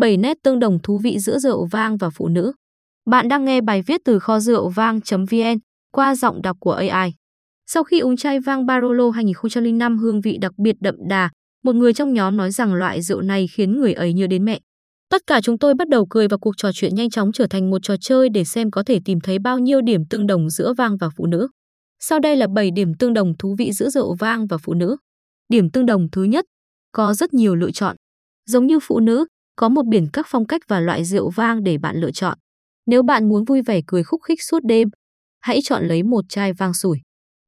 7 nét tương đồng thú vị giữa rượu vang và phụ nữ. Bạn đang nghe bài viết từ kho rượu vang.vn qua giọng đọc của AI. Sau khi uống chai vang Barolo 2005 hương vị đặc biệt đậm đà, một người trong nhóm nói rằng loại rượu này khiến người ấy nhớ đến mẹ. Tất cả chúng tôi bắt đầu cười và cuộc trò chuyện nhanh chóng trở thành một trò chơi để xem có thể tìm thấy bao nhiêu điểm tương đồng giữa vang và phụ nữ. Sau đây là 7 điểm tương đồng thú vị giữa rượu vang và phụ nữ. Điểm tương đồng thứ nhất, có rất nhiều lựa chọn. Giống như phụ nữ, có một biển các phong cách và loại rượu vang để bạn lựa chọn. Nếu bạn muốn vui vẻ cười khúc khích suốt đêm, hãy chọn lấy một chai vang sủi.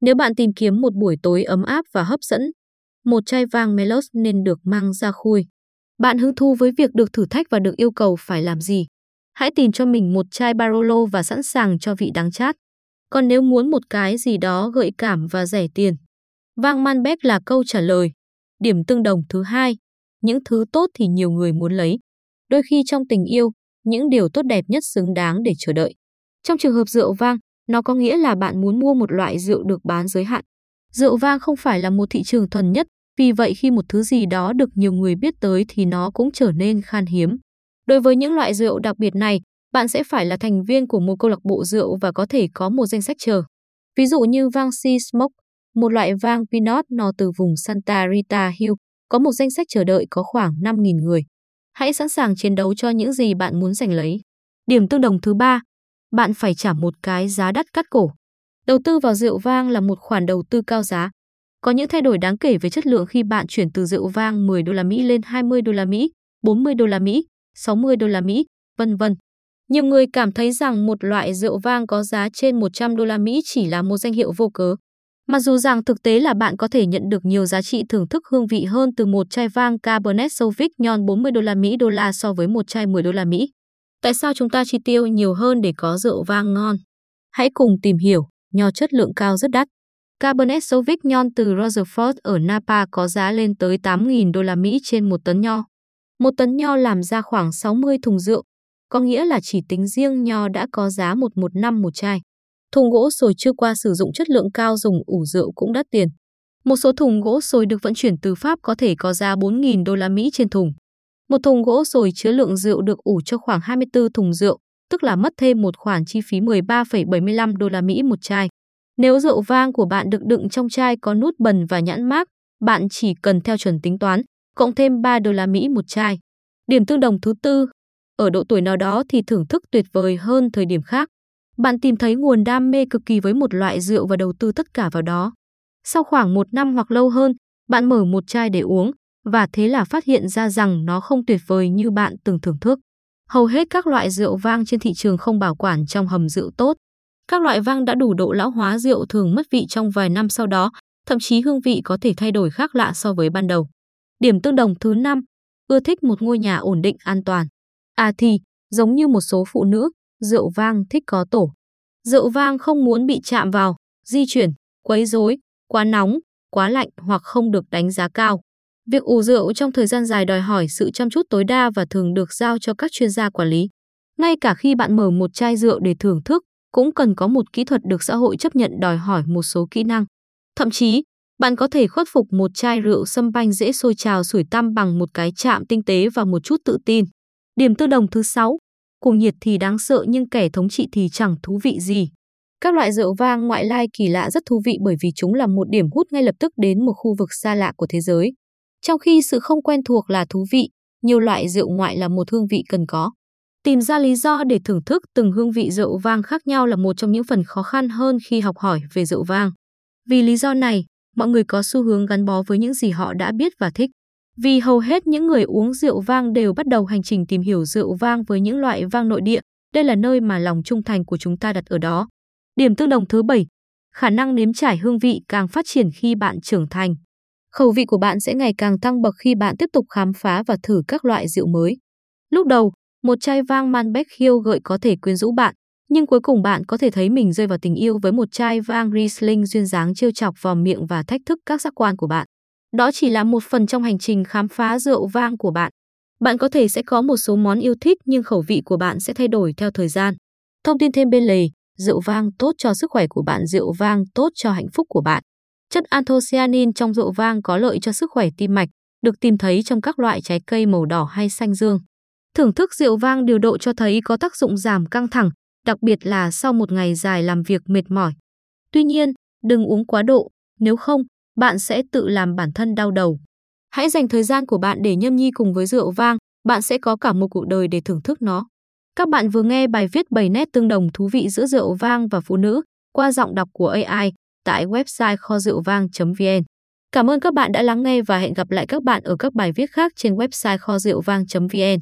Nếu bạn tìm kiếm một buổi tối ấm áp và hấp dẫn, một chai vang Melos nên được mang ra khui. Bạn hứng thú với việc được thử thách và được yêu cầu phải làm gì? Hãy tìm cho mình một chai Barolo và sẵn sàng cho vị đắng chát. Còn nếu muốn một cái gì đó gợi cảm và rẻ tiền, vang Malbec là câu trả lời. Điểm tương đồng thứ hai, những thứ tốt thì nhiều người muốn lấy. Đôi khi trong tình yêu, những điều tốt đẹp nhất xứng đáng để chờ đợi. Trong trường hợp rượu vang, nó có nghĩa là bạn muốn mua một loại rượu được bán giới hạn. Rượu vang không phải là một thị trường thuần nhất, vì vậy khi một thứ gì đó được nhiều người biết tới thì nó cũng trở nên khan hiếm. Đối với những loại rượu đặc biệt này, bạn sẽ phải là thành viên của một câu lạc bộ rượu và có thể có một danh sách chờ. Ví dụ như vang Sea Smoke, một loại vang Pinot nó từ vùng Santa Rita Hill, có một danh sách chờ đợi có khoảng 5.000 người. Hãy sẵn sàng chiến đấu cho những gì bạn muốn giành lấy. Điểm tương đồng thứ ba, bạn phải trả một cái giá đắt cắt cổ. Đầu tư vào rượu vang là một khoản đầu tư cao giá. Có những thay đổi đáng kể về chất lượng khi bạn chuyển từ rượu vang 10 đô la Mỹ lên 20 đô la Mỹ, 40 đô la Mỹ, 60 đô la Mỹ, vân vân. Nhiều người cảm thấy rằng một loại rượu vang có giá trên 100 đô la Mỹ chỉ là một danh hiệu vô cớ. Mặc dù rằng thực tế là bạn có thể nhận được nhiều giá trị thưởng thức hương vị hơn từ một chai vang Cabernet Sauvignon 40 đô la Mỹ đô la so với một chai 10 đô la Mỹ. Tại sao chúng ta chi tiêu nhiều hơn để có rượu vang ngon? Hãy cùng tìm hiểu, nho chất lượng cao rất đắt. Cabernet Sauvignon từ Rochefort ở Napa có giá lên tới 8.000 đô la Mỹ trên một tấn nho. Một tấn nho làm ra khoảng 60 thùng rượu, có nghĩa là chỉ tính riêng nho đã có giá 115 một chai. Thùng gỗ sồi chưa qua sử dụng chất lượng cao dùng ủ rượu cũng đắt tiền. Một số thùng gỗ sồi được vận chuyển từ Pháp có thể có giá 4.000 đô la Mỹ trên thùng. Một thùng gỗ sồi chứa lượng rượu được ủ cho khoảng 24 thùng rượu, tức là mất thêm một khoản chi phí 13,75 đô la Mỹ một chai. Nếu rượu vang của bạn được đựng trong chai có nút bần và nhãn mác, bạn chỉ cần theo chuẩn tính toán, cộng thêm 3 đô la Mỹ một chai. Điểm tương đồng thứ tư, ở độ tuổi nào đó thì thưởng thức tuyệt vời hơn thời điểm khác. Bạn tìm thấy nguồn đam mê cực kỳ với một loại rượu và đầu tư tất cả vào đó. Sau khoảng một năm hoặc lâu hơn, bạn mở một chai để uống, và thế là phát hiện ra rằng nó không tuyệt vời như bạn từng thưởng thức. Hầu hết các loại rượu vang trên thị trường không bảo quản trong hầm rượu tốt. Các loại vang đã đủ độ lão hóa rượu thường mất vị trong vài năm sau đó, thậm chí hương vị có thể thay đổi khác lạ so với ban đầu. Điểm tương đồng thứ năm, ưa thích một ngôi nhà ổn định an toàn. À thì, giống như một số phụ nữ, rượu vang thích có tổ. Rượu vang không muốn bị chạm vào, di chuyển, quấy rối, quá nóng, quá lạnh hoặc không được đánh giá cao. Việc ủ rượu trong thời gian dài đòi hỏi sự chăm chút tối đa và thường được giao cho các chuyên gia quản lý. Ngay cả khi bạn mở một chai rượu để thưởng thức, cũng cần có một kỹ thuật được xã hội chấp nhận đòi hỏi một số kỹ năng. Thậm chí, bạn có thể khuất phục một chai rượu sâm banh dễ sôi trào sủi tăm bằng một cái chạm tinh tế và một chút tự tin. Điểm tương đồng thứ 6, cuồng nhiệt thì đáng sợ nhưng kẻ thống trị thì chẳng thú vị gì. Các loại rượu vang ngoại lai kỳ lạ rất thú vị bởi vì chúng là một điểm hút ngay lập tức đến một khu vực xa lạ của thế giới. Trong khi sự không quen thuộc là thú vị, nhiều loại rượu ngoại là một hương vị cần có. Tìm ra lý do để thưởng thức từng hương vị rượu vang khác nhau là một trong những phần khó khăn hơn khi học hỏi về rượu vang. Vì lý do này, mọi người có xu hướng gắn bó với những gì họ đã biết và thích. Vì hầu hết những người uống rượu vang đều bắt đầu hành trình tìm hiểu rượu vang với những loại vang nội địa, đây là nơi mà lòng trung thành của chúng ta đặt ở đó. Điểm tương đồng thứ 7, khả năng nếm trải hương vị càng phát triển khi bạn trưởng thành. Khẩu vị của bạn sẽ ngày càng tăng bậc khi bạn tiếp tục khám phá và thử các loại rượu mới. Lúc đầu, một chai vang Malbec Hill gợi có thể quyến rũ bạn, nhưng cuối cùng bạn có thể thấy mình rơi vào tình yêu với một chai vang Riesling duyên dáng trêu chọc vào miệng và thách thức các giác quan của bạn. Đó chỉ là một phần trong hành trình khám phá rượu vang của bạn. Bạn có thể sẽ có một số món yêu thích nhưng khẩu vị của bạn sẽ thay đổi theo thời gian. Thông tin thêm bên lề, rượu vang tốt cho sức khỏe của bạn, rượu vang tốt cho hạnh phúc của bạn. Chất anthocyanin trong rượu vang có lợi cho sức khỏe tim mạch, được tìm thấy trong các loại trái cây màu đỏ hay xanh dương. Thưởng thức rượu vang điều độ cho thấy có tác dụng giảm căng thẳng, đặc biệt là sau một ngày dài làm việc mệt mỏi. Tuy nhiên, đừng uống quá độ, nếu không, bạn sẽ tự làm bản thân đau đầu. Hãy dành thời gian của bạn để nhâm nhi cùng với rượu vang, bạn sẽ có cả một cuộc đời để thưởng thức nó. Các bạn vừa nghe bài viết 7 nét tương đồng thú vị giữa rượu vang và phụ nữ qua giọng đọc của AI tại website kho rượu vang.vn. Cảm ơn các bạn đã lắng nghe và hẹn gặp lại các bạn ở các bài viết khác trên website kho rượu vang.vn.